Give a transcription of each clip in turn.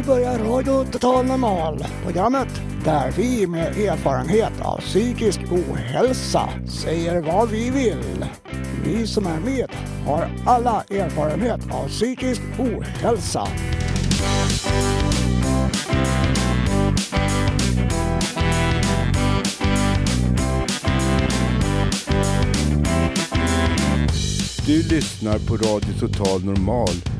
Nu börjar Radio Total Normal, programmet där vi med erfarenhet av psykisk ohälsa säger vad vi vill. Vi som är med har alla erfarenhet av psykisk ohälsa. Du lyssnar på Radio Total Normal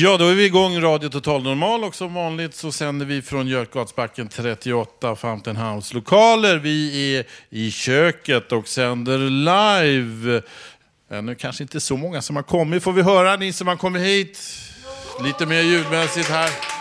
Ja, då är vi igång Radio Total Normal och som vanligt så sänder vi från Götgatsbacken 38 Fountain House-lokaler. Vi är i köket och sänder live. Äh, Ännu kanske inte så många som har kommit. Får vi höra ni som har kommit hit? Lite mer ljudmässigt här.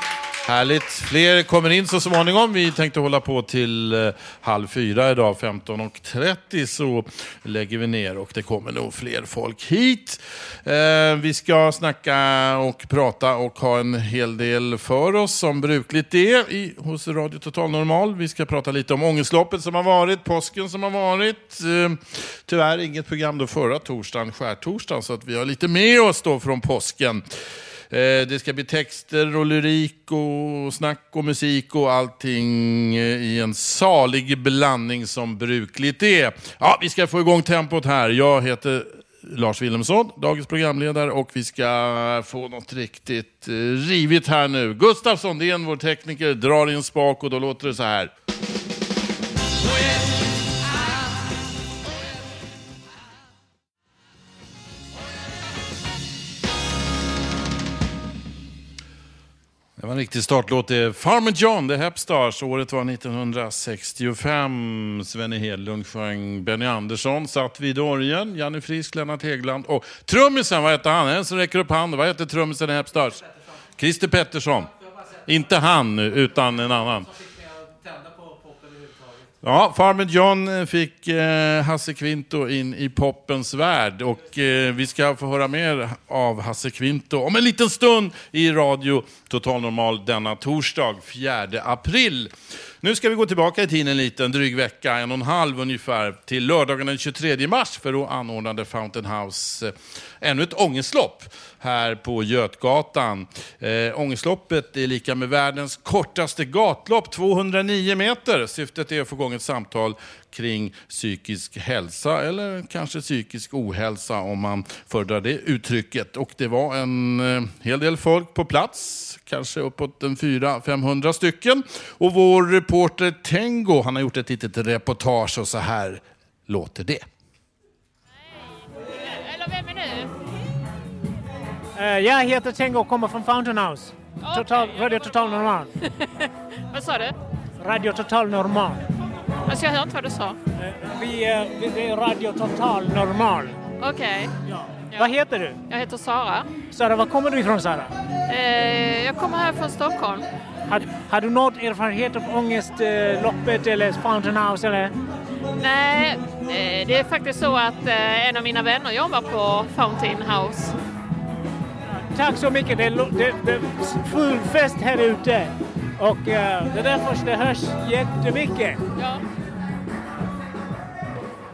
Härligt. Fler kommer in så småningom. Vi tänkte hålla på till eh, halv fyra idag. 15.30 så lägger vi ner och det kommer nog fler folk hit. Eh, vi ska snacka och prata och ha en hel del för oss som brukligt är i, hos Radio Total Normal. Vi ska prata lite om ångestloppet som har varit, påsken som har varit. Eh, tyvärr inget program då förra torsdagen, skärtorsdagen, så att vi har lite med oss då från påsken. Eh, det ska bli texter och lyrik och snack och musik och allting eh, i en salig blandning som brukligt är. Ja, vi ska få igång tempot här. Jag heter Lars Wilhelmsson, dagens programledare och vi ska få något riktigt eh, rivigt här nu. Gustafsson, det är en vår tekniker, drar i en spak och då låter det så här. Det var en riktig startlåt. Det är Farmer John, The Hep Stars. Året var 1965. Svenne Hedlund sjöng Benny Andersson, satt vid orgeln. Janne Frisk, Lennart Hegland och trummisen, vad hette han? En som räcker upp handen. Vad hette trummisen i Hep Stars? Christer Pettersson. Inte han, utan en annan. Ja, Farmer John eh, fick eh, Hasse Kvinto in i poppens värld och eh, vi ska få höra mer av Hasse Kvinto om en liten stund i radio Total Normal denna torsdag 4 april. Nu ska vi gå tillbaka i tiden en liten dryg vecka, en och en halv ungefär, till lördagen den 23 mars för då anordnade Fountain House eh, ännu ett ångestlopp här på Götgatan. Eh, ångestloppet är lika med världens kortaste gatlopp, 209 meter. Syftet är att få igång ett samtal kring psykisk hälsa eller kanske psykisk ohälsa om man föredrar det uttrycket. Och det var en eh, hel del folk på plats, kanske uppåt en 400-500 stycken. Och vår reporter Tengo, han har gjort ett litet reportage och så här låter det. Eller vem är du? Eh, jag heter Tengo och kommer från Fountain House. Total, Radio Total Normal. Vad sa du? Radio Total Normal. Alltså jag hör inte vad du sa. Eh, vi, eh, vi, är Radio Total Normal. Okej. Ja. Ja. Vad heter du? Jag heter Sara. Sara, var kommer du ifrån Sara? Eh, jag kommer här från Stockholm. Har, har du något erfarenhet av ångestloppet eller Fountain House eller? Nej, eh, det är faktiskt så att eh, en av mina vänner jobbar på Fountain House. Tack så mycket. Det är, det, det är full fest här ute. Och eh, det är därför det hörs jättemycket. Ja.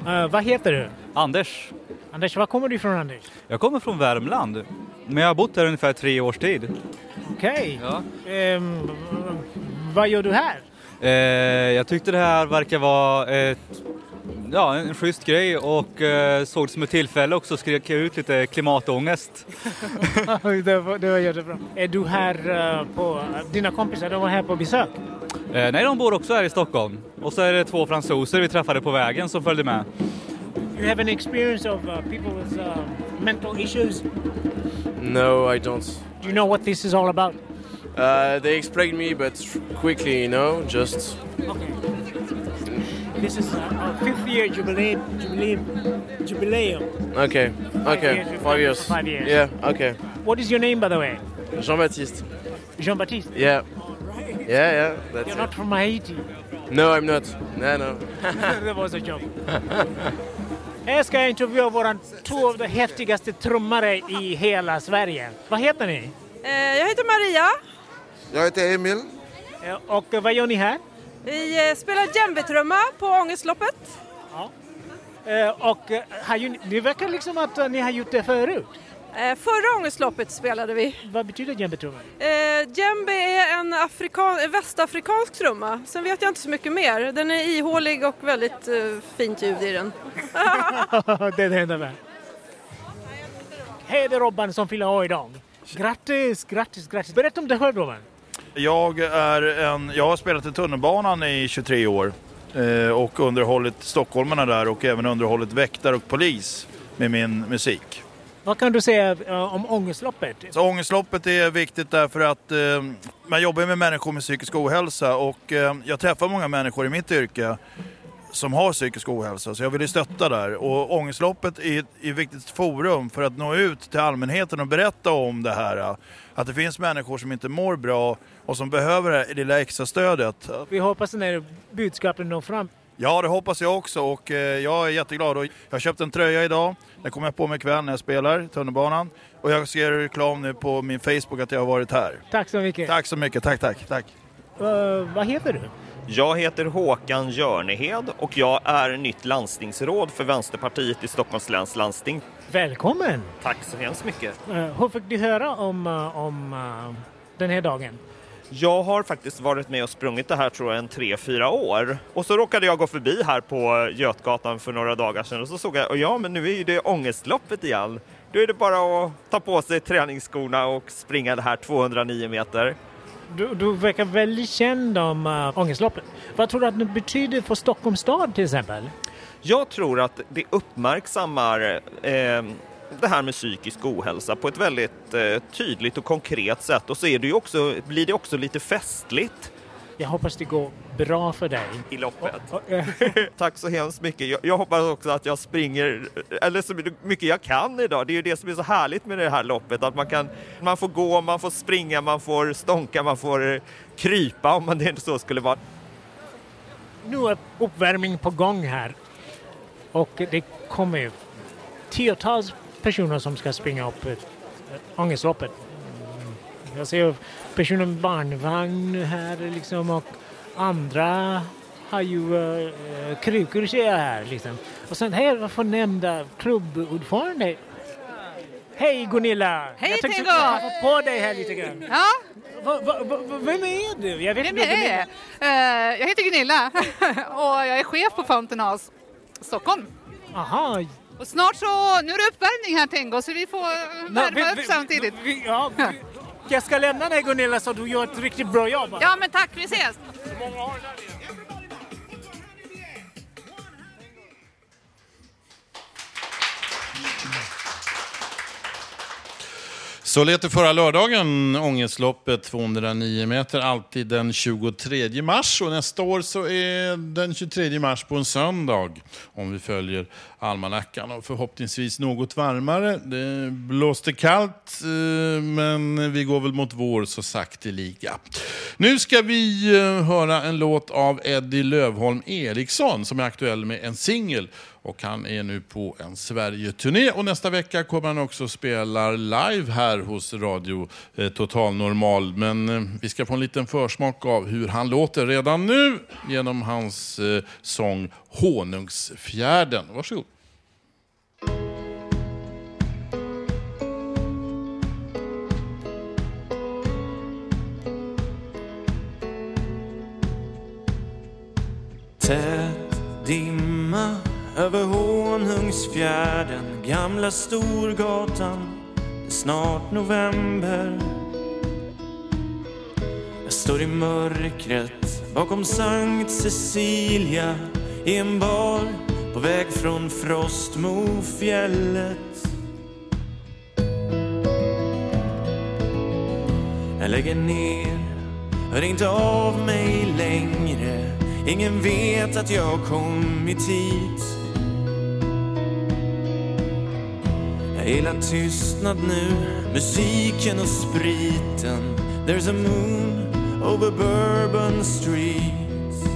Eh, vad heter du? Anders. Anders, var kommer du ifrån Anders? Jag kommer från Värmland, men jag har bott här ungefär tre års tid. Okej. Ja. Ehm, vad gör du här? Eh, jag tyckte det här verkar vara ett, ja, en schysst grej och eh, såg det som ett tillfälle också skrek jag ut lite klimatångest. det, var, det var jättebra. Är du här eh, på, dina kompisar, de var här på besök? Eh, nej, de bor också här i Stockholm. Och så är det två fransoser vi träffade på vägen som följde med. You have an experience of uh, people with uh, mental issues? No, I don't. Do you know what this is all about? Uh, they explained me, but quickly, you know, just Okay. This is a fifth year jubilee, jubilee, jubileum. Okay. Okay. years, Five years. five years. Yeah. Okay. What is your name, by the way? Jean-Baptiste. Jean Baptiste. Yeah. Yeah. Yeah. That's You're it. not from Haiti. No, I'm not. No, no. that was a joke. Här ska jag intervjua våran två av de häftigaste trummare i hela Sverige. Vad heter ni? Eh, Jag heter Maria. Jag heter Emil. Eh, Och vad gör ni här? Vi eh, spelar djembetrumma på Ångestloppet. Eh, Och eh, har ju, det verkar liksom att ni har gjort det förut. Förra Ångestloppet spelade vi. Vad betyder djembetrumma? Djembe är en afrikan, en västafrikansk trumma. Sen vet jag inte så mycket mer. Den är ihålig och väldigt fint ljud i den. det är det enda med. Hej, det är Robban som fyller år idag. Grattis, grattis, grattis. Berätta om dig själv Robban. Jag, är en, jag har spelat i tunnelbanan i 23 år eh, och underhållit stockholmarna där och även underhållit väktare och polis med min musik. Vad kan du säga eh, om Ångestloppet? Så ångestloppet är viktigt därför att eh, man jobbar med människor med psykisk ohälsa och eh, jag träffar många människor i mitt yrke som har psykisk ohälsa så jag vill stötta där. Och ångestloppet är ett är ett viktigt forum för att nå ut till allmänheten och berätta om det här. Att det finns människor som inte mår bra och som behöver det lilla extra stödet. Vi hoppas den här budskapen når fram. Ja, det hoppas jag också och eh, jag är jätteglad. Jag har köpt en tröja idag. Den kommer jag på mig ikväll när jag spelar tunnelbanan. Och jag ser reklam nu på min Facebook att jag har varit här. Tack så mycket. Tack så mycket, tack, tack, tack. Eh, vad heter du? Jag heter Håkan Jörnehed och jag är nytt landstingsråd för Vänsterpartiet i Stockholms läns landsting. Välkommen! Tack så hemskt mycket. Eh, hur fick du höra om, om eh, den här dagen? Jag har faktiskt varit med och sprungit det här tror jag en tre, fyra år. Och så råkade jag gå förbi här på Götgatan för några dagar sedan och så såg jag, och ja men nu är ju det ångestloppet igen. Då är det bara att ta på sig träningsskorna och springa det här 209 meter. Du, du verkar väldigt känd om uh, Ångestloppet. Vad tror du att det betyder för Stockholms stad till exempel? Jag tror att det uppmärksammar eh, det här med psykisk ohälsa på ett väldigt eh, tydligt och konkret sätt och så är det ju också, blir det också lite festligt. Jag hoppas det går bra för dig. I loppet. eh, Tack så hemskt mycket. Jag, jag hoppas också att jag springer, eller så mycket jag kan idag. Det är ju det som är så härligt med det här loppet, att man kan, man får gå, man får springa, man får stånka, man får eh, krypa om man det inte så skulle vara. Nu är uppvärmning på gång här. Och det kommer tiotals personer som ska springa upp ett, ett Ångestloppet. Mm. Jag ser personer med barnvagn här liksom och andra har ju uh, krukor ser jag här liksom. Och sen här förnämnda klubbordförande. Hej Gunilla! Hej, jag tänkte jag får på dig här lite grann. Ja, Va, va, va, vem är du? Jag vet vem inte är det? Eh, jag heter Gunilla och jag är chef på Fountain House Stockholm. Aha. Och snart så, nu är det uppvärmning här Tengo så vi får värma vi- upp vi- samtidigt. vi- ja, Jag ska lämna dig Gunilla så du gör ett riktigt bra jobb. Ja men tack, vi ses! Så lät det förra lördagen, ångestloppet 209 meter, alltid den 23 mars. Och nästa år så är den 23 mars på en söndag, om vi följer almanackan. Och förhoppningsvis något varmare. Det blåste kallt, eh, men vi går väl mot vår så sakteliga. Nu ska vi eh, höra en låt av Eddie Lövholm Eriksson som är aktuell med en singel. Och han är nu på en Sverige-turné och nästa vecka kommer han också spela live här hos Radio eh, Total Normal. Men eh, vi ska få en liten försmak av hur han låter redan nu genom hans eh, sång Honungsfjärden. Varsågod. Tell över Honungsfjärden Gamla Storgatan. Det är snart november. Jag står i mörkret bakom Sankt Cecilia. I en bar på väg från Frostmofjället. Jag lägger ner, hör inte av mig längre. Ingen vet att jag kommit hit. Jag gillar tystnad nu, musiken och spriten. There's a moon over Bourbon Street.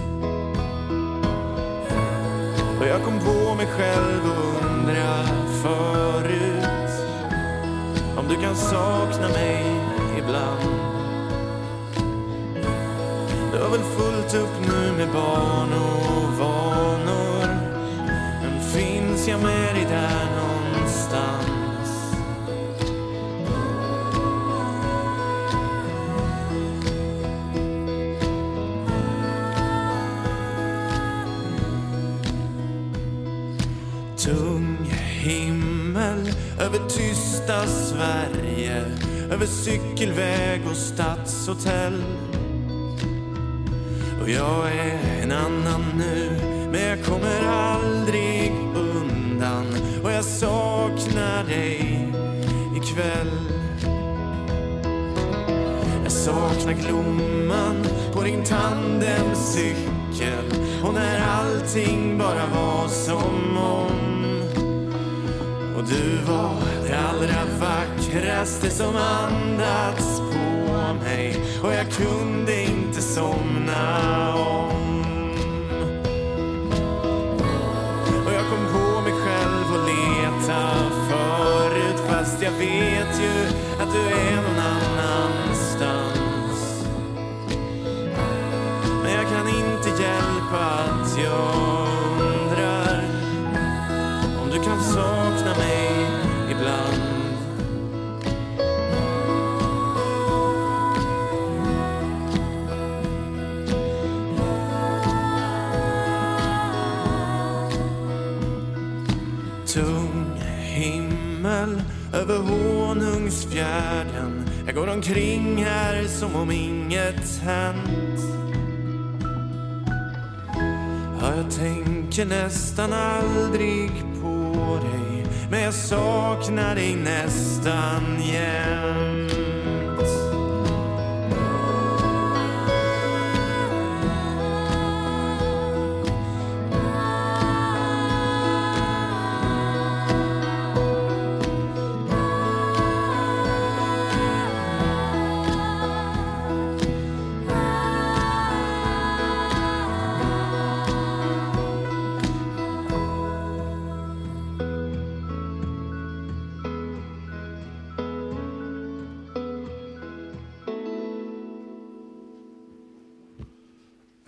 Och jag kom på mig själv och undra förut om du kan sakna mig ibland. Du har väl fullt upp nu med barn och vanor Men finns jag med dig där någonstans? Tysta Sverige Över cykelväg och stadshotell. Och jag är en annan nu Men jag kommer aldrig undan. Och jag saknar dig ikväll. Jag saknar glomman på din tandemcykel Och när allting bara var som om. Och du var allra vackraste som andats på mig. Och jag kunde inte somna om. Och jag kom på mig själv och leta förut. Fast jag vet ju att du är fjärden. Jag går omkring här som om inget hänt. Ja, jag tänker nästan aldrig på dig Men jag saknar dig nästan jämt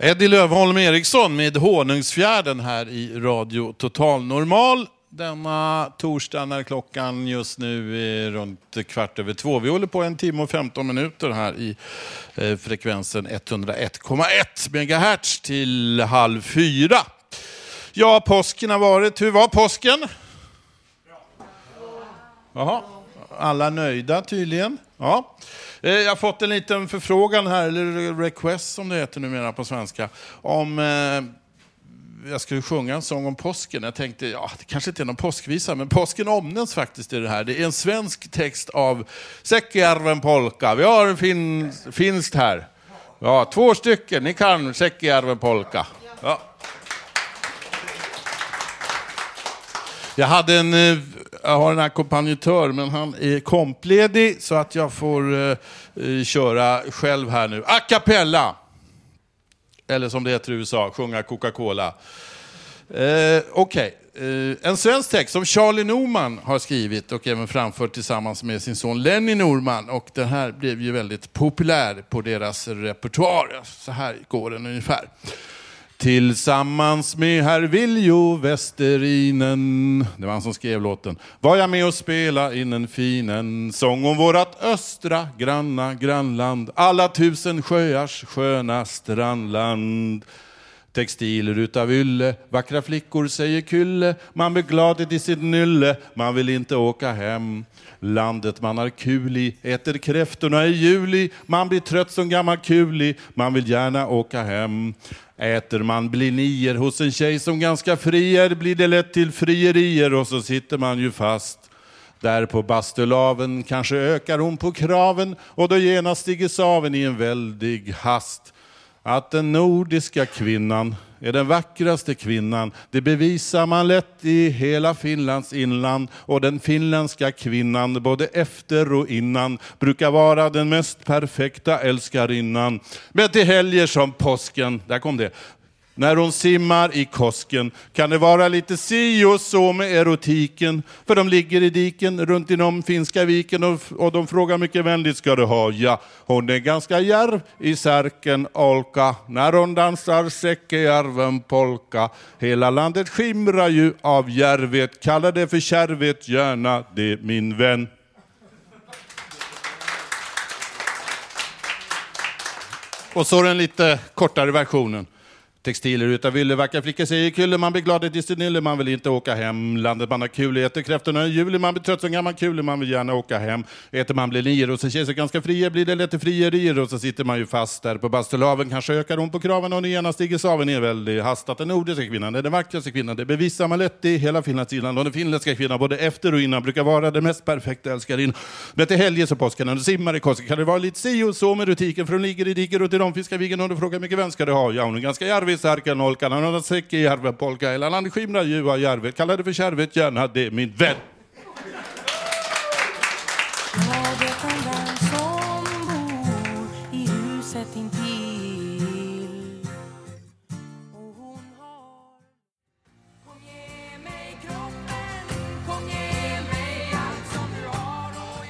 Eddie Lövholm Eriksson med Honungsfjärden här i Radio Total Normal. Denna torsdag när klockan just nu är runt kvart över två. Vi håller på en timme och 15 minuter här i eh, frekvensen 101,1 megahertz till halv fyra. Ja, påsken har varit. Hur var påsken? Jaha, alla nöjda tydligen. Ja. Eh, jag har fått en liten förfrågan här, eller request som det heter numera på svenska, om eh, jag skulle sjunga en sång om påsken. Jag tänkte, ja, det kanske inte är någon påskvisa, men påsken omnämns faktiskt i det här. Det är en svensk text av Säckjärven polka. Vi har en fin, finst här. Ja, två stycken, ni kan Säckjärven polka. Ja. Jag hade en, eh, jag har en ackompanjatör, men han är kompledig så att jag får eh, eh, köra själv här nu. A cappella! Eller som det heter i USA, sjunga Coca-Cola. Eh, Okej, eh, en svensk text som Charlie Norman har skrivit och även framfört tillsammans med sin son Lenny Norman. Och den här blev ju väldigt populär på deras repertoar. Så här går den ungefär. Tillsammans med herr Viljo Westerinen, det var han som skrev låten, var jag med och spela in en finen sång om vårat östra granna grannland, alla tusen sjöars sköna strandland. Textiler utav ylle, vackra flickor säger kylle, man blir glad i sitt nylle, man vill inte åka hem. Landet man har kul i, äter kräftorna i juli, man blir trött som gammal kuli, man vill gärna åka hem. Äter man blinier hos en tjej som ganska fri är blir det lätt till frierier och så sitter man ju fast. Där på bastulaven kanske ökar hon på kraven och då genast stiger saven i en väldig hast att den nordiska kvinnan är den vackraste kvinnan. Det bevisar man lätt i hela Finlands inland och den finländska kvinnan, både efter och innan, brukar vara den mest perfekta älskarinnan. Men till helger som påsken, där kom det, när hon simmar i kosken kan det vara lite si och så med erotiken. För de ligger i diken runt inom Finska viken och, och de frågar mycket vänligt ska du ha? Ja, hon är ganska järv i särken Olka när hon dansar Säckejärven polka. Hela landet skimrar ju av järvet, kalla det för kärvet gärna det min vän. Och så den lite kortare versionen. Textiler utav vackra flickor säger kulle, man blir glad i sin man vill inte åka hem. Landet man har kul i, äter kräftorna i juli, man blir trött som gammal kul, man vill gärna åka hem. Äter man blir lier och så känns det ganska fria, blir det lätt frierier och så sitter man ju fast där på Bastulaven. Kanske ökar hon på kraven och den ena stiger saven är väldigt hastat. den nordiska kvinnan är den vackraste kvinnan. Det bevisar man lätt i hela Finlands inland och den finländska kvinnan både efter och innan brukar vara den mest perfekta älskarin. Men till helger så påsken när du simmar i kosken kan det vara lite si och så med rutiken för hon ligger i diker och till de fiskar och du frågar mycket vän ska du ha? Ja, hon är ganska järvig Sarkan Olkan, han har säck i järven polka, hela landet skimrar ju av järvet. Kalla det för kärvet gärna, det är min vän.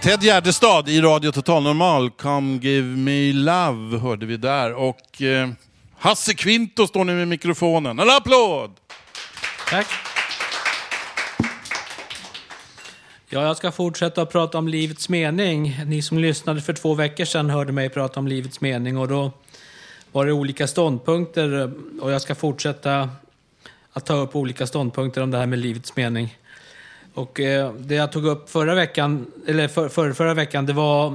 Ted Gärdestad i Radio Total Normal, Come Give Me Love hörde vi där. Och eh, Hasse Kvinto står nu med mikrofonen. En applåd! Tack. Ja, jag ska fortsätta att prata om livets mening. Ni som lyssnade för två veckor sedan hörde mig prata om livets mening och då var det olika ståndpunkter och jag ska fortsätta att ta upp olika ståndpunkter om det här med livets mening. Och eh, det jag tog upp förra veckan, eller för, för, förra veckan, det var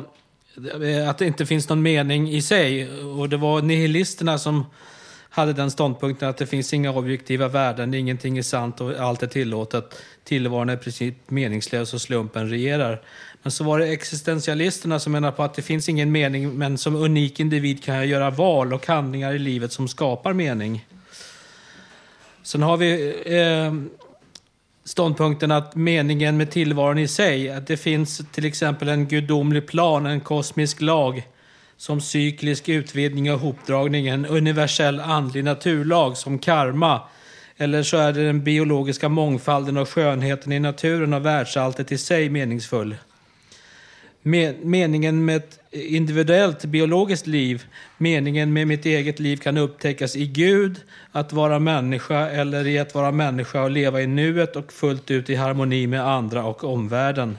Eh, att det inte finns någon mening i sig. Och det var nihilisterna som hade den ståndpunkten att det finns inga objektiva värden, ingenting är sant och allt är tillåtet. Tillvaron är i princip meningslös och slumpen regerar. Men så var det existentialisterna som menar på att det finns ingen mening men som unik individ kan jag göra val och handlingar i livet som skapar mening. Sen har vi eh, ståndpunkten att meningen med tillvaron i sig, att det finns till exempel en gudomlig plan, en kosmisk lag som cyklisk utvidgning och hopdragning, en universell andlig naturlag som karma. Eller så är det den biologiska mångfalden och skönheten i naturen och världsalltet i sig meningsfull. Meningen med ett individuellt biologiskt liv, meningen med mitt eget liv kan upptäckas i Gud, att vara människa eller i att vara människa och leva i nuet och fullt ut i harmoni med andra och omvärlden.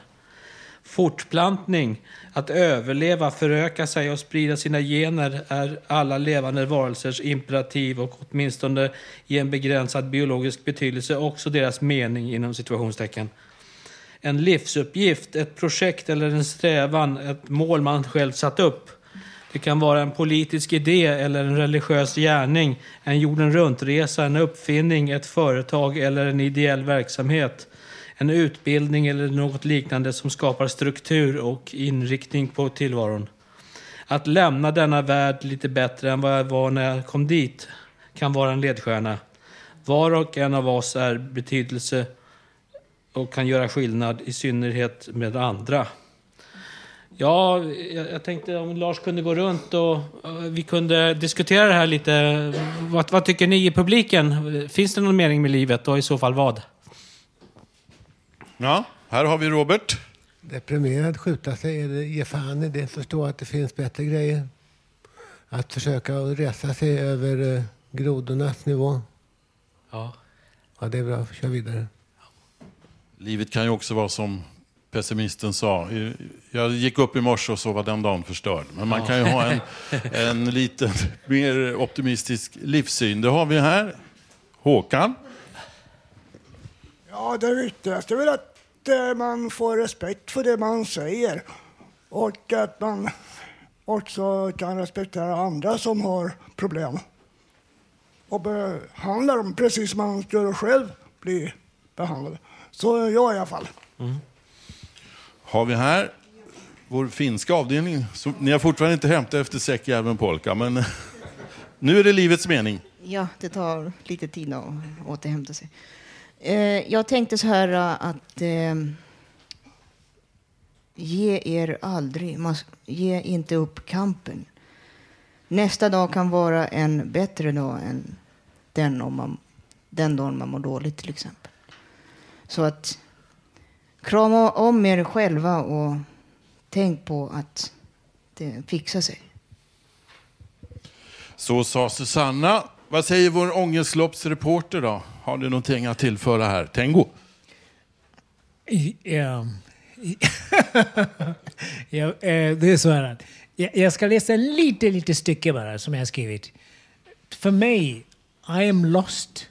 Fortplantning, att överleva, föröka sig och sprida sina gener är alla levande varelsers imperativ och åtminstone i en begränsad biologisk betydelse också deras mening inom situationstecken. En livsuppgift, ett projekt eller en strävan, ett mål man själv satt upp. Det kan vara en politisk idé eller en religiös gärning, en jorden runt-resa, en uppfinning, ett företag eller en ideell verksamhet en utbildning eller något liknande som skapar struktur och inriktning på tillvaron. Att lämna denna värld lite bättre än vad jag var när jag kom dit kan vara en ledstjärna. Var och en av oss är betydelse och kan göra skillnad, i synnerhet med andra. Ja, jag jag tänkte om Lars kunde gå runt och vi kunde diskutera det här lite. Vad, vad tycker ni i publiken? Finns det någon mening med livet och i så fall vad? Ja, här har vi Robert. Deprimerad, skjuta sig, eller ge fan i det, förstå att det finns bättre grejer. Att försöka resa sig över eh, grodornas nivå. Ja. Ja, det är bra. Kör vidare. Livet kan ju också vara som pessimisten sa. Jag gick upp i morse och så var den dagen förstörd. Men man kan ju ha en, en lite mer optimistisk livssyn. Det har vi här. Håkan. Ja, det viktigaste är väl att eh, man får respekt för det man säger och att man också kan respektera andra som har problem och behandla dem precis som man skulle själv bli behandlad. Så är jag i alla fall. Har vi här vår finska avdelning. Så, ni har fortfarande inte hämtat efter Säckjärven Polka, men Nu är det livets mening. Ja, det tar lite tid att återhämta sig. Eh, jag tänkte så här eh, att eh, ge er aldrig, man, ge inte upp kampen. Nästa dag kan vara en bättre dag än den, om man, den dagen man mår dåligt till exempel. Så att krama om er själva och tänk på att det fixar sig. Så sa Susanna. Vad säger vår ångestloppsreporter då? Har du någonting att tillföra här? Tengo? Ja, ja, eh, det är så här att jag, jag ska läsa en lite, lite stycke bara som jag har skrivit. För mig, I am lost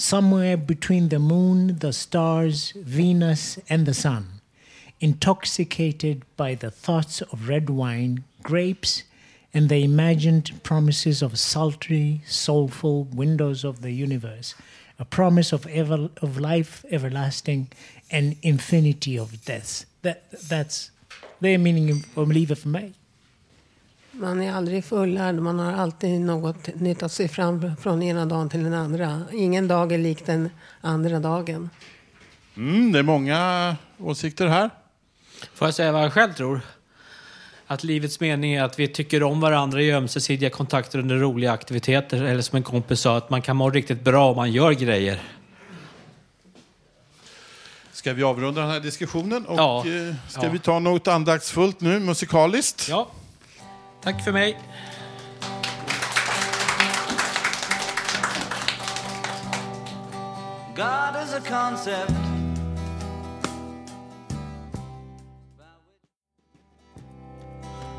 somewhere between the moon, the stars, Venus and the sun. Intoxicated by the thoughts of red wine, grapes, and the imagined promises of sultry, soulful windows of the universe, a promise of ever of life everlasting and infinity of death. That, that's their meaning om livet för mig. Man är aldrig fullärd. Man har alltid något nytt att se fram från ena dagen till den andra. Ingen dag är lik den andra dagen. Mm, det är många åsikter här. Får jag säga vad jag själv tror? Att livets mening är att vi tycker om varandra i ömsesidiga kontakter under roliga aktiviteter. Eller som en kompis sa, att man kan må riktigt bra om man gör grejer. Ska vi avrunda den här diskussionen? Och Ja. eh, ska Ja. vi ta något andaktsfullt nu, musikaliskt? Ja. Tack för mig. God is a concept.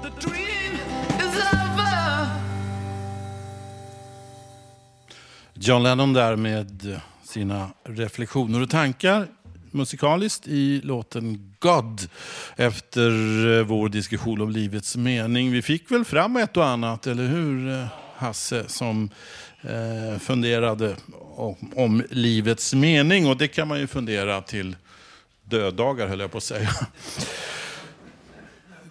The dream is over. John Lennon där med sina reflektioner och tankar musikaliskt i låten God efter eh, vår diskussion om livets mening. Vi fick väl fram ett och annat, eller hur eh, Hasse, som eh, funderade om, om livets mening och det kan man ju fundera till döddagar höll jag på att säga.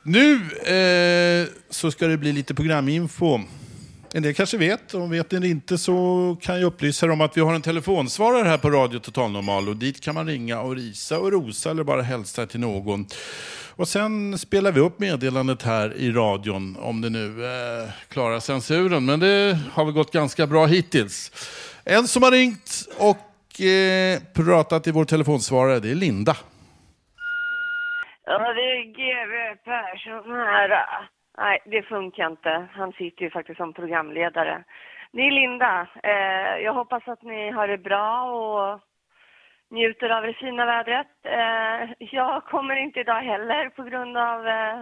Nu eh, så ska det bli lite programinfo. En del kanske vet, och vet ni inte så kan jag upplysa er om att vi har en telefonsvarare här på Radio Total Normal och dit kan man ringa och risa och rosa eller bara hälsa till någon. Och sen spelar vi upp meddelandet här i radion om det nu eh, klarar censuren, men det har väl gått ganska bra hittills. En som har ringt och eh, pratat i vår telefonsvarare, det är Linda. Ja, det är GW Persson här. Nej, det funkar inte. Han sitter ju faktiskt som programledare. Det är Linda. Eh, jag hoppas att ni har det bra och njuter av det fina vädret. Eh, jag kommer inte idag heller på grund av eh,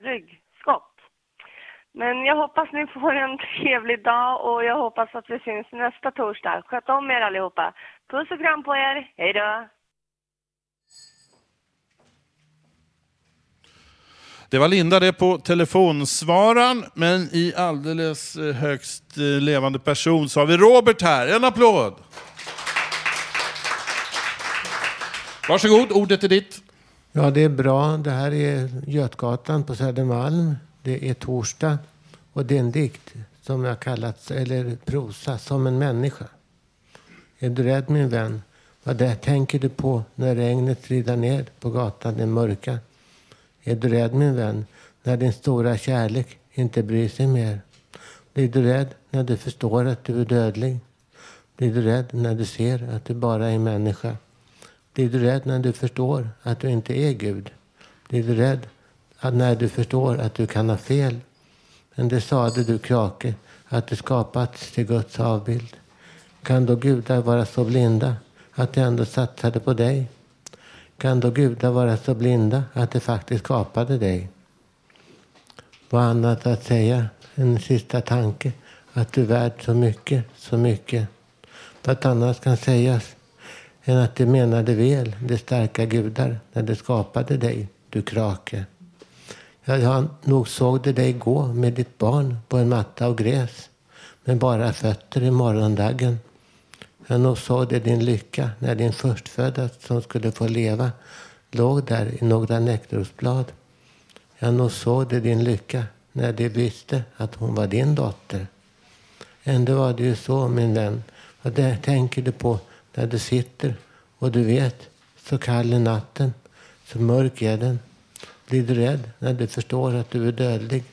ryggskott. Men jag hoppas ni får en trevlig dag och jag hoppas att vi syns nästa torsdag. Sköt om er allihopa. Puss och kram på er. Hej då! Det var Linda det på telefonsvaran, men i alldeles eh, högst eh, levande person så har vi Robert här. En applåd! Varsågod, ordet är ditt. Ja, det är bra. Det här är Götgatan på Södermalm. Det är torsdag och det är en dikt som jag kallat, eller prosa, som en människa. Är du rädd min vän? Vad det tänker du på när regnet strider ner på gatan den mörka? Är du rädd min vän när din stora kärlek inte bryr sig mer? Blir du rädd när du förstår att du är dödlig? Blir du rädd när du ser att du bara är människa? Blir du rädd när du förstår att du inte är Gud? Blir du rädd när du förstår att du kan ha fel? Men det sade du krake, att du skapats till Guds avbild. Kan då gudar vara så blinda att de ändå satsade på dig? Kan då gudar vara så blinda att de faktiskt skapade dig? Vad annat att säga, en sista tanke, att du är värd så mycket, så mycket. Vad annat kan sägas än att de menade väl, de starka gudar, när de skapade dig, du krake. Ja, nog såg de dig gå med ditt barn på en matta av gräs, med bara fötter i morgondagen. Ja, nog såg de din lycka när din förstfödda som skulle få leva låg där i några näckrosblad. Ja, nog såg de din lycka när de visste att hon var din dotter. Ändå var det ju så, min vän. Vad det tänker du på när du sitter och du vet, så kall är natten, så mörk är den. Blir du rädd när du förstår att du är dödlig?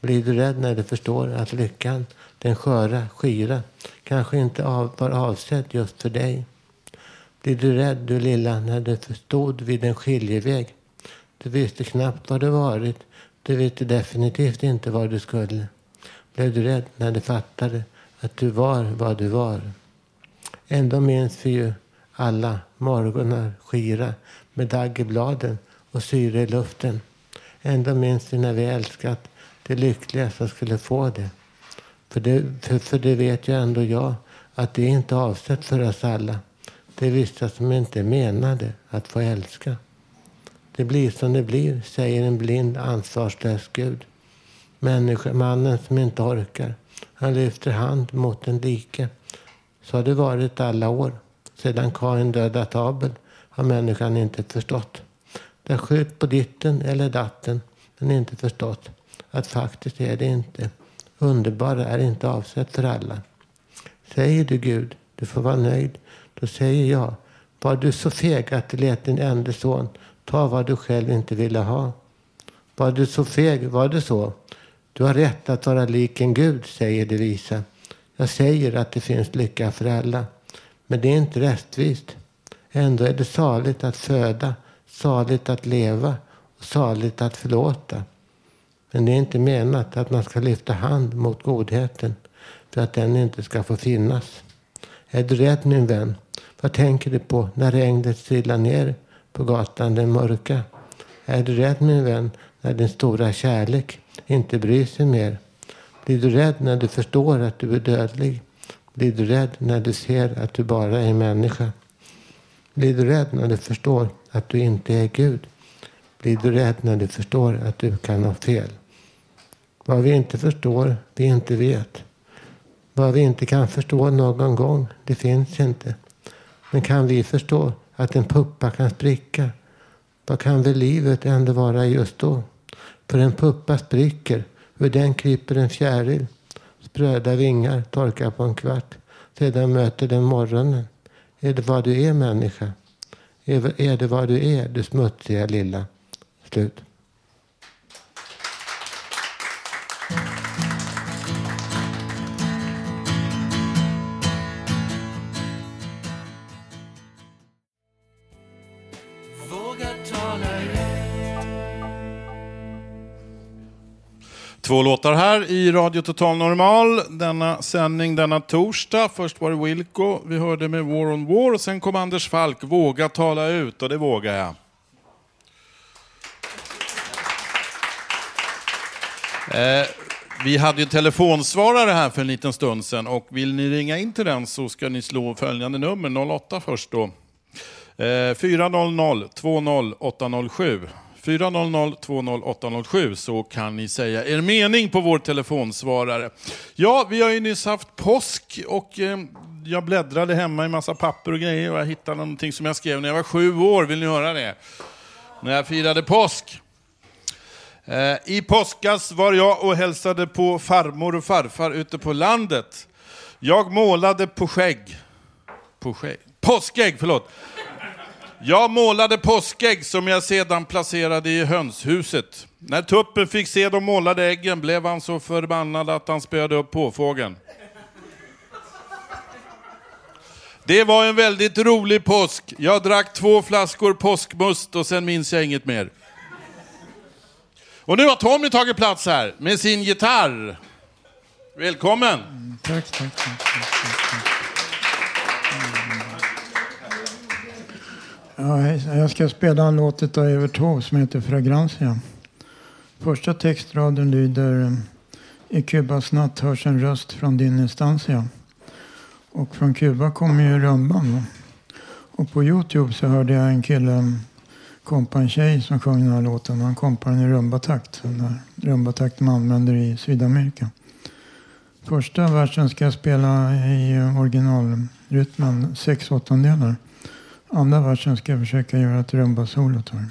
Blir du rädd när du förstår att lyckan, den sköra, skira, kanske inte av, var avsedd just för dig? Blir du rädd, du lilla, när du förstod vid en skiljeväg? Du visste knappt var du varit. Du visste definitivt inte var du skulle. Blev du rädd när du fattade att du var vad du var? Ändå minns vi ju alla morgonar skira med dagg i bladen och syre i luften. Ändå minns vi när vi älskat det lyckliga som skulle få det. För det, för, för det vet ju ändå jag att det är inte avsett för oss alla. Det är vissa som inte är menade att få älska. Det blir som det blir, säger en blind, ansvarslös Gud. Människa, mannen som inte orkar. Han lyfter hand mot en dike. Så har det varit alla år. Sedan Kain dödat Abel har människan inte förstått. Den skjutit på ditten eller datten, men inte förstått att faktiskt är det inte. Underbara är inte avsett för alla. Säger du Gud, du får vara nöjd. Då säger jag, var du så feg att du lät din enda son ta vad du själv inte ville ha? Var du så feg, var det så? Du har rätt att vara lik en Gud, säger de visa. Jag säger att det finns lycka för alla. Men det är inte rättvist. Ändå är det saligt att föda, saligt att leva och saligt att förlåta. Men det är inte menat att man ska lyfta hand mot godheten för att den inte ska få finnas. Är du rädd min vän? Vad tänker du på när regnet trillar ner på gatan den mörka? Är du rädd min vän när din stora kärlek inte bryr sig mer? Blir du rädd när du förstår att du är dödlig? Blir du rädd när du ser att du bara är människa? Blir du rädd när du förstår att du inte är Gud? Blir du rädd när du förstår att du kan ha fel? Vad vi inte förstår, vi inte vet. Vad vi inte kan förstå någon gång, det finns inte. Men kan vi förstå att en puppa kan spricka? Vad kan väl livet ändå vara just då? För en puppa spricker, ur den kryper en fjäril. Spröda vingar torkar på en kvart. Sedan möter den morgonen. Är det vad du är människa? Är det vad du är, du smutsiga lilla? Slut. Två låtar här i Radio Total Normal denna sändning denna torsdag. Först var det Wilco vi hörde med War on War och sen kom Anders Falk, Våga tala ut och det vågar jag. Eh, vi hade ju en telefonsvarare här för en liten stund sedan och vill ni ringa in till den så ska ni slå följande nummer, 08 först då. Eh, 400 20807. 400 20807 så kan ni säga er mening på vår telefonsvarare. Ja, vi har ju nyss haft påsk och eh, jag bläddrade hemma i massa papper och grejer och jag hittade någonting som jag skrev när jag var sju år. Vill ni höra det? När jag firade påsk. Eh, I påskas var jag och hälsade på farmor och farfar ute på landet. Jag målade på skägg. På skägg? Påskägg, förlåt. Jag målade påskägg som jag sedan placerade i hönshuset. När tuppen fick se de målade äggen blev han så förbannad att han spöade upp påfågeln. Det var en väldigt rolig påsk. Jag drack två flaskor påskmust och sen minns jag inget mer. Och nu har Tommy tagit plats här med sin gitarr. Välkommen! Tack, tack, tack. tack, tack. Ja, jag ska spela en låt av Evert Taube som heter Fragrantia. Första textraden lyder I Kubas natt hörs en röst från din instansia. Och från Kuba kommer ju rumban. Och på Youtube så hörde jag en kille kompa en tjej som sjöng den här låten. Han kompar den i rumbatakt. Den där rumbatakten man använder i Sydamerika. Första versen ska jag spela i originalrytmen, sex åttondelar. Andra versen ska jag försöka göra ett rumbasolot här.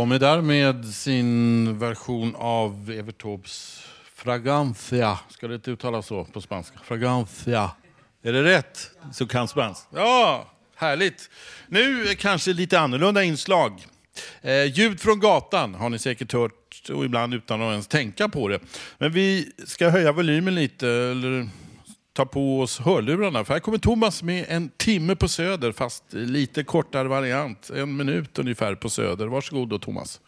Tommy där med sin version av Evert Taubes Fragancia. Ska det inte uttalas så på spanska? Fragancia. Är det rätt? Så kan spanska. Ja, härligt. Nu kanske lite annorlunda inslag. Eh, ljud från gatan har ni säkert hört och ibland utan att ens tänka på det. Men vi ska höja volymen lite, eller ta på oss hörlurarna. För här kommer Thomas med en timme på Söder, fast lite kortare variant. En minut ungefär på Söder. Varsågod då Thomas.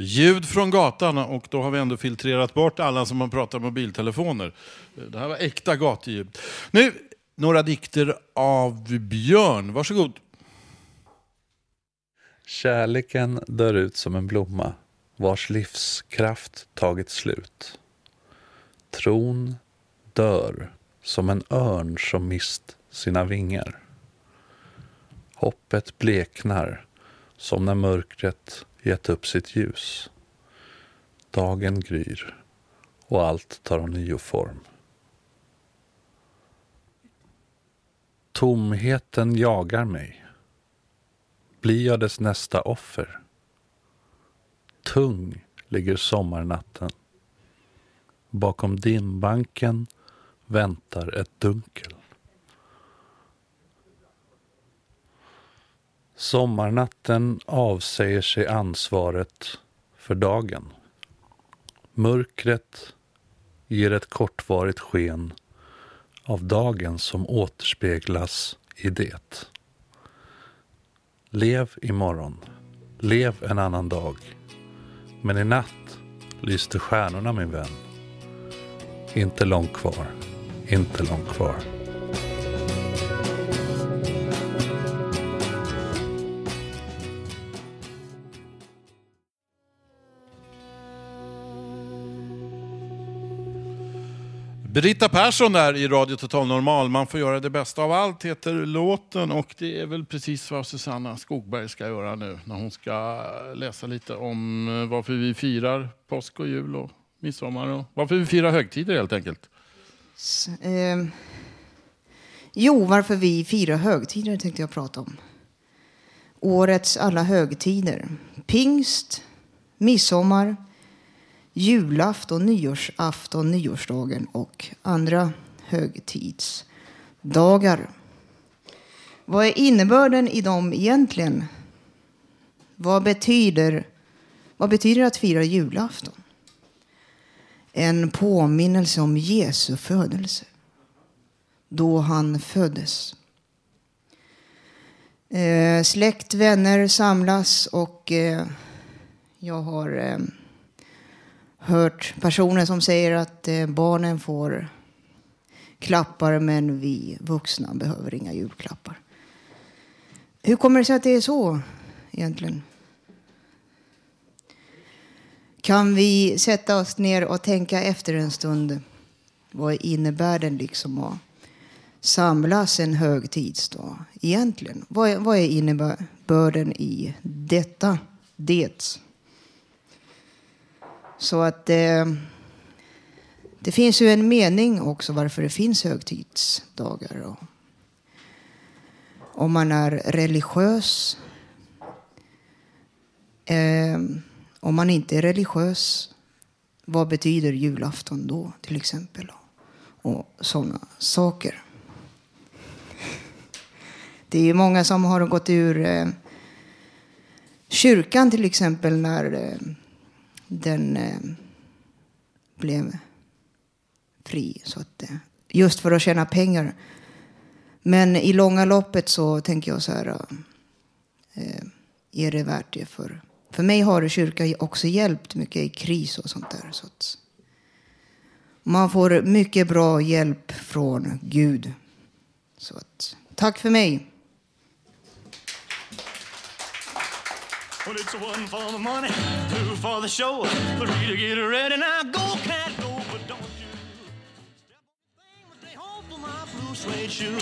Ljud från gatan och då har vi ändå filtrerat bort alla som har pratat mobiltelefoner. Det här var äkta gatuljud. Nu några dikter av Björn. Varsågod. Kärleken dör ut som en blomma vars livskraft tagit slut. Tron dör som en örn som mist sina vingar. Hoppet bleknar som när mörkret gett upp sitt ljus. Dagen gryr och allt tar ånyo form. Tomheten jagar mig. Blir jag dess nästa offer? Tung ligger sommarnatten. Bakom dimbanken väntar ett dunkel. Sommarnatten avsäger sig ansvaret för dagen. Mörkret ger ett kortvarigt sken av dagen som återspeglas i det. Lev imorgon. Lev en annan dag. Men i natt lyste stjärnorna min vän. Inte långt kvar. Inte långt kvar. Britta Persson där i Radio Total Normal. Man får göra det bästa av allt heter låten och det är väl precis vad Susanna Skogberg ska göra nu när hon ska läsa lite om eh, varför vi firar påsk och jul och midsommar och varför vi firar högtider helt enkelt. S- eh, jo, varför vi firar högtider tänkte jag prata om. Årets alla högtider. Pingst, midsommar, julafton, nyårsafton, nyårsdagen och andra högtidsdagar. Vad är innebörden i dem egentligen? Vad betyder, vad betyder att fira julafton? En påminnelse om Jesu födelse. Då han föddes. Eh, släkt, vänner samlas och eh, jag har eh, hört personer som säger att eh, barnen får klappar men vi vuxna behöver inga julklappar. Hur kommer det sig att det är så egentligen? Kan vi sätta oss ner och tänka efter en stund? Vad innebär den liksom att samlas en högtidsdag egentligen? Vad är, vad är innebörden i detta? Det. Så att eh, det finns ju en mening också varför det finns högtidsdagar. Och om man är religiös. Eh, om man inte är religiös, vad betyder julafton då till exempel? Och sådana saker. Det är ju många som har gått ur eh, kyrkan till exempel när eh, den eh, blev fri. Så att, eh, just för att tjäna pengar. Men i långa loppet så tänker jag så här. Eh, eh är det värt det? För, för mig har kyrkan också hjälpt mycket i kris och sånt där. Så att, man får mycket bra hjälp från Gud. Så att, tack för mig. Well, it's one for the money, two for the show, three to get ready. Now go, cat, go, but don't you step on the thing with the hole for my blue suede shoe.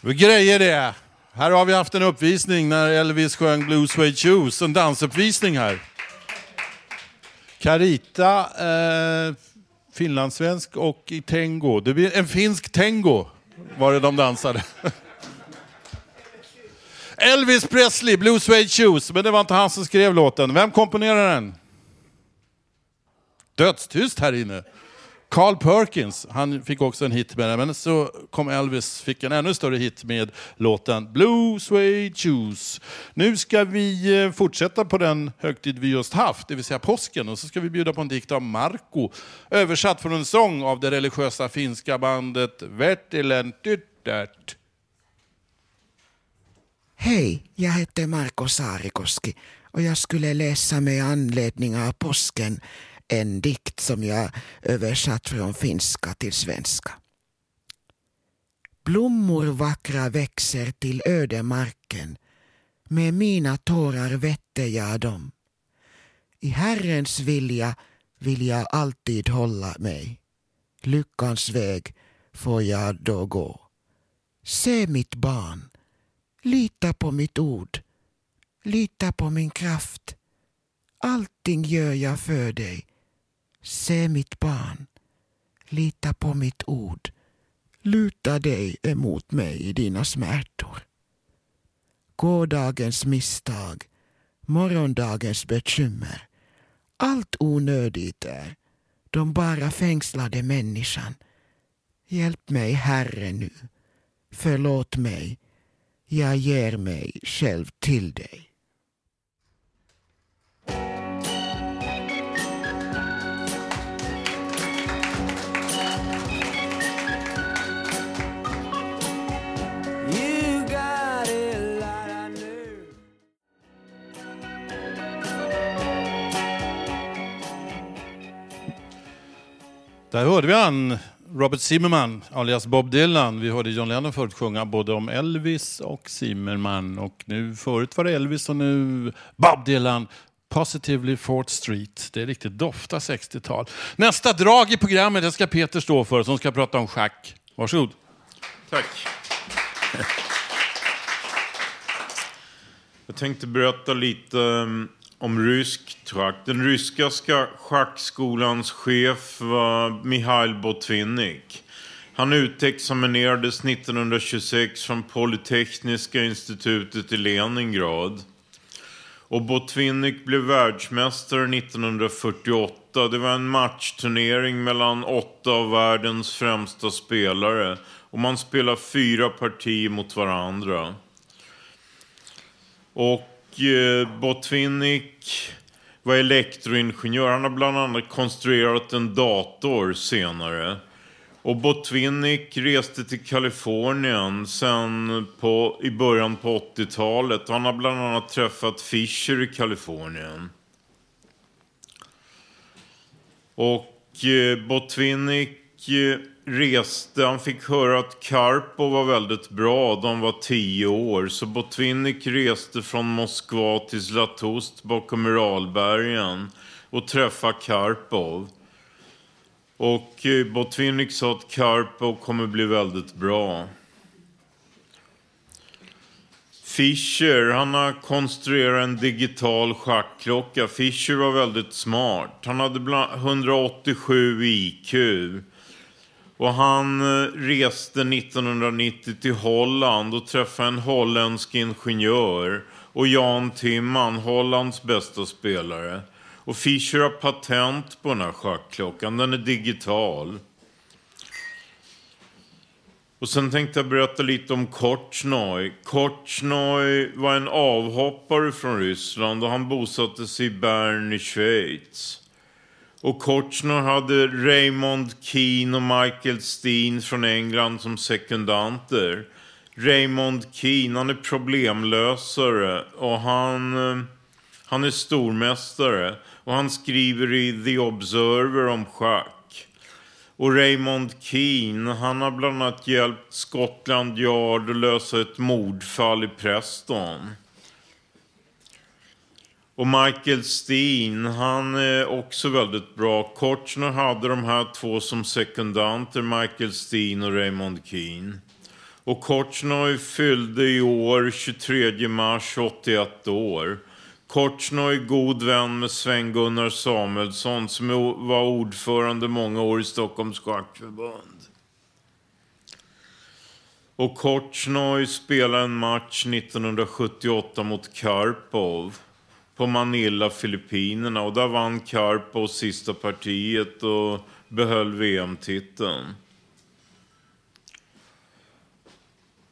Vad grejer det! Här har vi haft en uppvisning när Elvis sjöng Blue Suede Shoes, en dansuppvisning här. Carita, eh, finlandssvensk och i tango. Det blir en finsk tango var det de dansade. Elvis Presley, Blue Suede Shoes, men det var inte han som skrev låten. Vem komponerade den? Dödstyst här inne. Carl Perkins, han fick också en hit med den, men så kom Elvis, fick en ännu större hit med låten Blue Suede Shoes. Nu ska vi eh, fortsätta på den högtid vi just haft, det vill säga påsken, och så ska vi bjuda på en dikt av Marco, översatt från en sång av det religiösa finska bandet Vertilentytärt. Hej, jag heter Marko Saarikoski och jag skulle läsa med anledning av påsken en dikt som jag översatt från finska till svenska. Blommor vackra växer till ödemarken. Med mina tårar vette jag dem. I Herrens vilja vill jag alltid hålla mig. Lyckans väg får jag då gå. Se mitt barn, lita på mitt ord, lita på min kraft. Allting gör jag för dig. Se mitt barn, lita på mitt ord, luta dig emot mig i dina smärtor. Gårdagens misstag, morgondagens bekymmer, allt onödigt är, de bara fängslade människan. Hjälp mig, Herre, nu. Förlåt mig. Jag ger mig själv till dig. Där hörde vi han, Robert Zimmerman, alias Bob Dylan. Vi hörde John Lennon förut sjunga både om Elvis och Zimmerman. Och nu, förut var det Elvis och nu Bob Dylan. Positively Fort Street. Det är riktigt dofta 60-tal. Nästa drag i programmet det ska Peter stå för som ska prata om schack. Varsågod. Tack. Jag tänkte berätta lite um, om rysk schack. Den ryska schackskolans chef var Mihail Botvinnik. Han utexaminerades 1926 från Polytekniska institutet i Leningrad. Och Botvinnik blev världsmästare 1948. Det var en matchturnering mellan åtta av världens främsta spelare. Och man spelar fyra partier mot varandra. Och Botvinnik var elektroingenjör. Han har bland annat konstruerat en dator senare. Och Botvinnik reste till Kalifornien sen på, i början på 80-talet. Han har bland annat träffat Fischer i Kalifornien. Och eh, Botvinnik eh, reste, han fick höra att Karpov var väldigt bra, de var tio år. Så Botvinnik reste från Moskva till Zlatust bakom Uralbergen och träffade Karpov. Och eh, Botvinnik sa att Karpov kommer bli väldigt bra. Fischer, han har konstruerat en digital schackklocka. Fischer var väldigt smart. Han hade 187 IQ. Och han eh, reste 1990 till Holland och träffade en holländsk ingenjör. Och Jan Timman, Hollands bästa spelare. Och Fischer har patent på den här schackklockan. Den är digital. Och sen tänkte jag berätta lite om Korchnoj. Korchnoj var en avhoppare från Ryssland och han bosatte sig i Bern i Schweiz. Och Kochner hade Raymond Keane och Michael Steen från England som sekundanter. Raymond Keane, han är problemlösare och han, eh, han är stormästare. Och han skriver i The Observer om schack. Och Raymond Keane, han har bland annat hjälpt Scotland Yard att lösa ett mordfall i Preston. Och Michael Steen, han är också väldigt bra. Kortchner hade de här två som sekundanter, Michael Steen och Raymond Keane. Och Korchnoj fyllde i år, 23 mars, 81 år. Korchnoj är god vän med Sven-Gunnar Samuelsson som var ordförande många år i Stockholms schackförbund. Och Korchnoj spelade en match 1978 mot Karpov på Manila, Filippinerna. Och där vann Karpov sista partiet och behöll VM-titeln.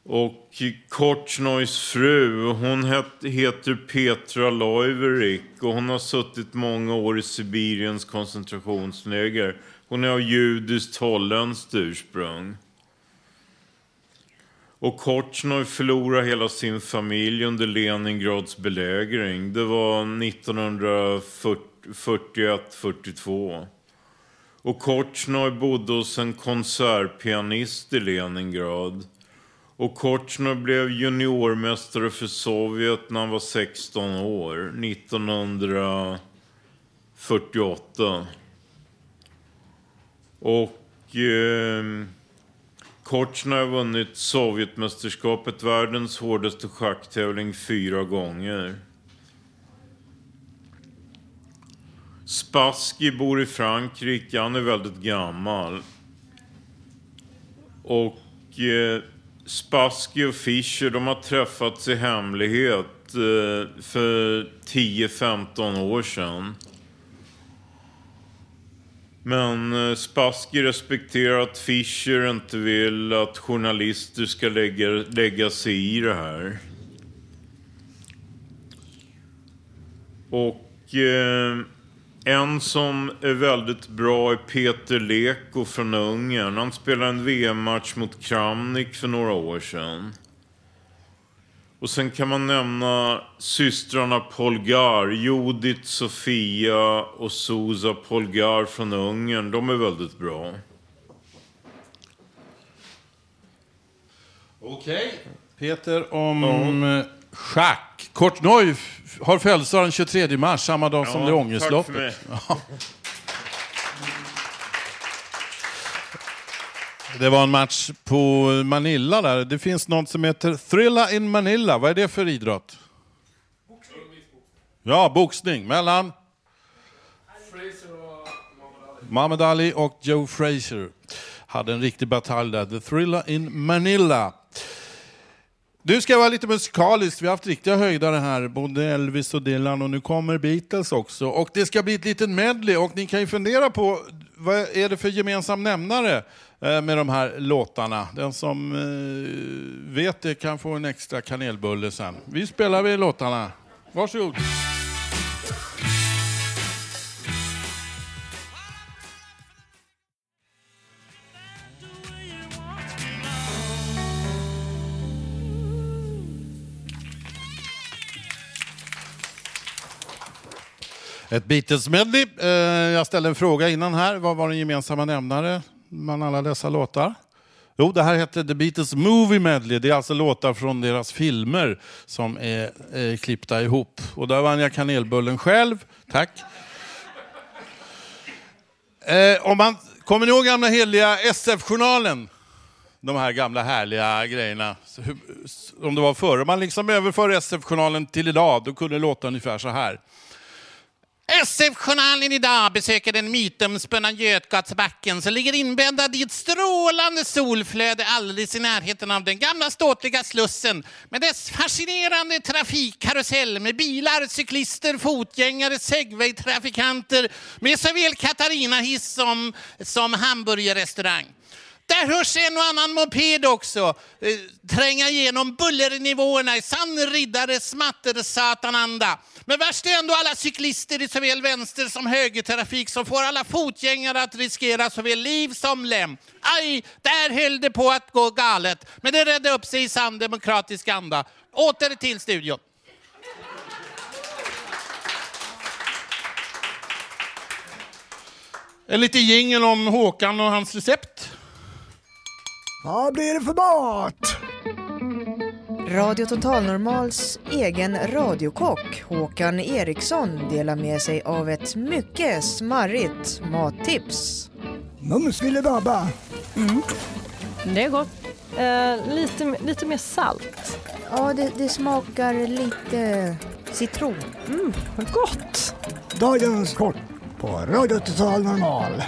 Och Korchnojs fru, hon heter Petra Loiverik och hon har suttit många år i Sibiriens koncentrationsläger. Hon är av judiskt holländskt ursprung. Och Kortjnoj förlorade hela sin familj under Leningrads belägring. Det var 1941-42. Och Kortjnoj bodde hos en konsertpianist i Leningrad. Och Kortjnoj blev juniormästare för Sovjet när han var 16 år, 1948. Och eh, Korchnoj har vunnit Sovjetmästerskapet, världens hårdaste schacktävling, fyra gånger. Spassky bor i Frankrike, han är väldigt gammal. Och eh, Spassky och Fischer, de har träffats i hemlighet eh, för 10-15 år sedan. Men eh, Spassky respekterar att Fischer inte vill att journalister ska lägga, lägga sig i det här. Och eh, en som är väldigt bra är Peter Leko från Ungern. Han spelade en VM-match mot Kramnik för några år sedan. Och sen kan man nämna systrarna Polgar, Judith, Sofia och Susa Polgar från Ungern. De är väldigt bra. Okej. Peter om eh, schack. Kortnoj har födelsedag den 23 mars, samma dag som Ja, det är tack ångestloppet. för mig. Ja. Det var en match på Manila där. Det finns något som heter Thrilla in Manila. Vad är det för idrott? Ja, boxning mellan Muhammad Ali och Joe Frazier. Hade en riktig batalj där. The Thrilla in Manila. Du ska vara lite musikalisk. Vi har haft riktiga höjdare här, både Elvis och Dylan och nu kommer Beatles också. Och det ska bli ett litet medley och ni kan ju fundera på vad är det för gemensam nämnare Eh, med de här låtarna. Den som eh, vet det kan få en extra kanelbulle sen. Vi spelar vi låtarna. Varsågod. Ett Beatles-medley. Eh, jag ställde en fråga innan här. Vad var den gemensamma nämnaren? Bland alla dessa låtar? Jo, det här hette The Beatles Movie Medley. Det är alltså låtar från deras filmer som är eh, klippta ihop. Och där vann jag kanelbullen själv. Tack. Eh, om man, kommer ni ihåg gamla heliga SF-journalen? De här gamla härliga grejerna. Om det var förr. Om man liksom överför SF-journalen till idag, då kunde det låta ungefär så här. SF-journalen idag besöker den mytomspunna Götgatsbacken som ligger inbäddad i ett strålande solflöde alldeles i närheten av den gamla ståtliga Slussen med dess fascinerande trafikkarusell med bilar, cyklister, fotgängare, segwaytrafikanter med såväl Katarina-hiss som, som hamburgerrestaurang. Där hörs en och annan moped också eh, tränga igenom bullernivåerna i sann riddare smatter-satananda. Men värst är ändå alla cyklister i såväl vänster som högertrafik som får alla fotgängare att riskera såväl liv som lem. Aj, där höll det på att gå galet. Men det redde upp sig i sann demokratisk anda. Åter till studion. En liten jingel om Håkan och hans recept. Vad blir det för mat? Radio Total Normals egen radiokock Håkan Eriksson delar med sig av ett mycket smarrigt mattips. Mums filibabba. Mm. Det är gott. Eh, lite, lite mer salt. Ja, det, det smakar lite citron. Mm, vad gott! Dagens kort på Radio Total Normal.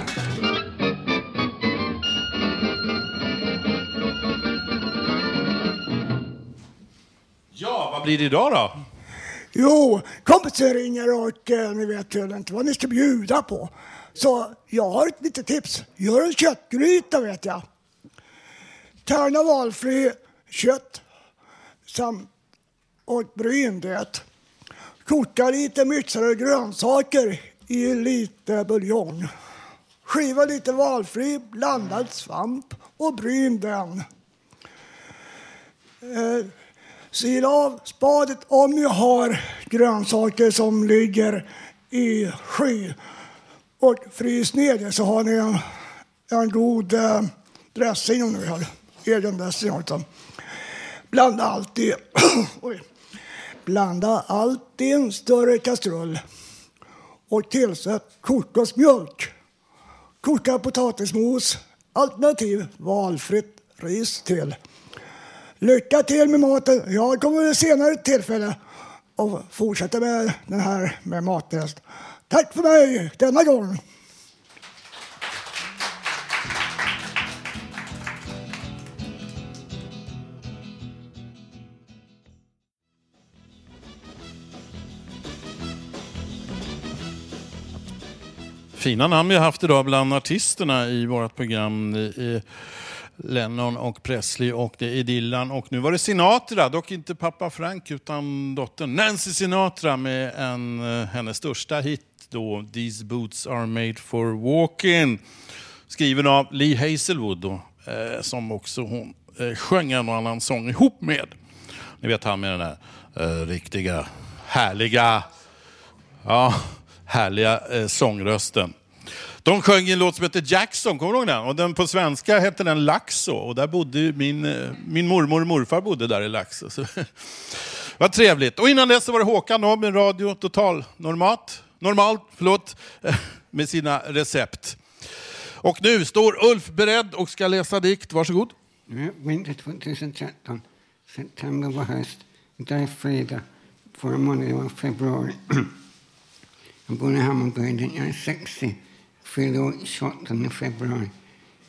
Blir det idag då? Jo, kompisen ringer och eh, ni vet ju inte vad ni ska bjuda på. Så jag har ett litet tips. Gör en köttgryta vet jag. Tärna valfri kött samt och bryn det. Koka lite mixade grönsaker i lite buljong. Skiva lite valfri blandad svamp och bryn den. Eh, Sila av spadet om ni har grönsaker som ligger i sky. Och frys ner det så har ni en, en god eh, dressing om ni vill. Egen dressing också. Blanda allt i. Blanda allt i en större kastrull. Och tillsätt kokosmjölk. Koka potatismos, alternativ valfritt ris till. Lycka till med maten. Jag kommer vid ett senare tillfälle att fortsätta med den här med mattest. Tack för mig denna gång. Fina namn vi har haft idag bland artisterna i vårt program. Lennon och Presley och det är Dylan och nu var det Sinatra, dock inte pappa Frank utan dottern Nancy Sinatra med en, eh, hennes största hit då, These boots are made for walking. Skriven av Lee Hazelwood då, eh, som också hon eh, sjöng en och annan sång ihop med. Ni vet han med den där eh, riktiga, härliga, ja, härliga eh, sångrösten. De sjöng i en låt som heter Jackson, kommer du ihåg den? Och den på svenska hette den Laxå. Och där bodde min, eh, min mormor och morfar bodde där i Laxå. Så, vad trevligt. Och innan dess så var det Håkan då med Radio Total Normalt, normalt förlåt, med sina recept. Och nu står Ulf beredd och ska läsa dikt. Varsågod. Vinter 2013. September var höst. Idag är fredag. Förra månaden var februari. Jag bor i Hammarbyhöjden. Jag är 60. Fyllde år 28 februari.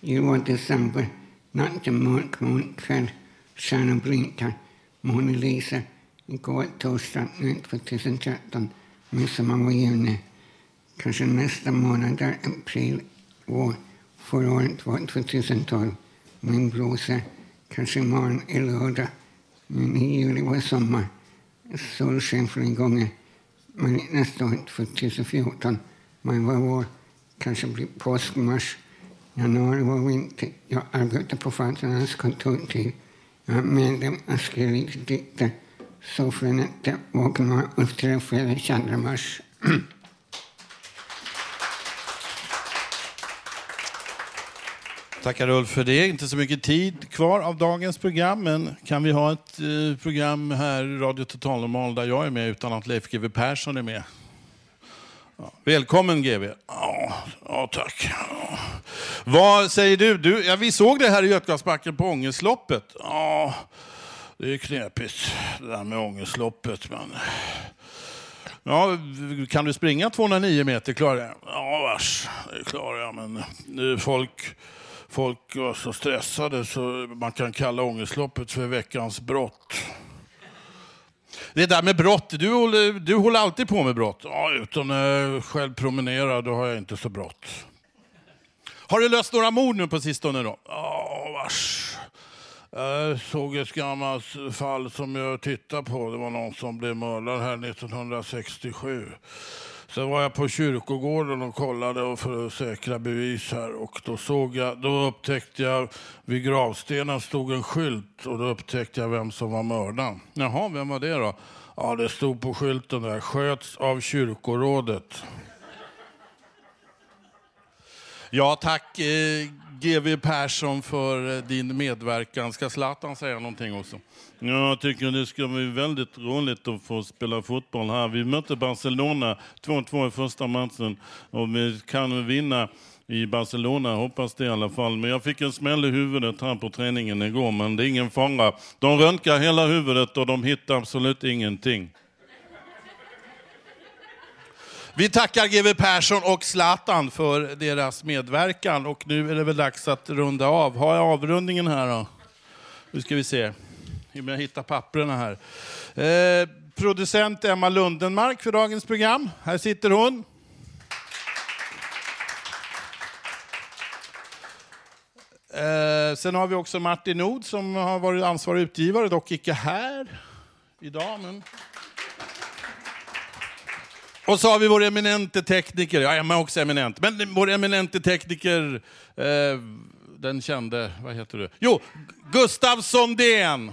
I var december. Natten mörk, molnkväll. Stjärnor blinkar. Månen lyser. Igår torsdag, nu 2013. Midsommar var juni. Kanske nästa månad är april, år. Förra året var 2012. Min blåser. Kanske imorgon är lördag. Men i juli var sommar. Solsken flera gånger. Men nästa år, 2014, maj var vår. Kanske blir påsk, mars. Januari var vinter. Jag arbetar på Författarnas kontorstid. Jag är medlem och skriver lite dikter. Så för en nätter vaknar upp till fredag 22 mars. Tackar Ulf för det. Inte så mycket tid kvar av dagens program, men kan vi ha ett eh, program här i Radio Total Normal där jag är med utan att Leif GW Persson är med? Ja. Välkommen GW. Ja, ja tack. Ja. Vad säger du? du ja, vi såg det här i Götgatsbacken på Ångestloppet. Ja, det är knepigt det där med Ångestloppet. Men... Ja, kan du springa 209 meter? Klarar jag? Ja, vars. Det klarar jag, men nu folk folk var så stressade så man kan kalla ångestloppet för veckans brott. Det där med brott, du håller, du håller alltid på med brott. Ja, utan när jag själv promenerar, då har jag inte så brott. Har du löst några mord nu på sistone då? Ja, vars. Jag såg ett gammalt fall som jag tittade på. Det var någon som blev mördad här 1967. Sen var jag på kyrkogården och kollade för att säkra bevis här och då såg jag, då upptäckte jag vid gravstenen stod en skylt och då upptäckte jag vem som var mördaren. Jaha, vem var det då? Ja, det stod på skylten där, sköts av kyrkorådet. Ja, tack eh, GW Persson för eh, din medverkan. Ska Zlatan säga någonting också? Ja, jag tycker det ska bli väldigt roligt att få spela fotboll här. Vi mötte Barcelona 2-2 i första matchen och vi kan vinna i Barcelona, hoppas det i alla fall. Men jag fick en smäll i huvudet här på träningen igår, men det är ingen fara. De röntgar hela huvudet och de hittar absolut ingenting. Vi tackar GW Persson och Zlatan för deras medverkan och nu är det väl dags att runda av. Har jag avrundningen här då? Nu ska vi se om jag hittar papperna här. Eh, producent Emma Lundenmark för dagens program. Här sitter hon. Eh, sen har vi också Martin Nord som har varit ansvarig utgivare, dock icke här idag. Men... Och så har vi vår eminente tekniker, ja, Emma är också eminent, men vår eminente tekniker, eh, den kände, vad heter du? Jo, Gustav Sondén.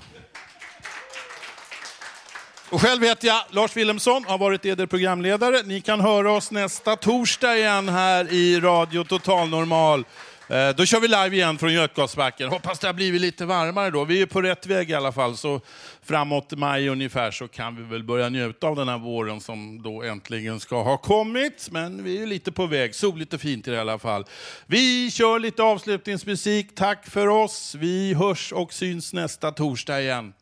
Och själv heter jag Lars Wilhelmsson, har varit eder programledare. Ni kan höra oss nästa torsdag igen här i Radio Total Normal. Eh, då kör vi live igen från Götgatsbacken. Hoppas det har blivit lite varmare då. Vi är på rätt väg i alla fall. Så framåt maj ungefär så kan vi väl börja njuta av den här våren som då äntligen ska ha kommit. Men vi är lite på väg. Soligt och fint i alla fall. Vi kör lite avslutningsmusik. Tack för oss. Vi hörs och syns nästa torsdag igen.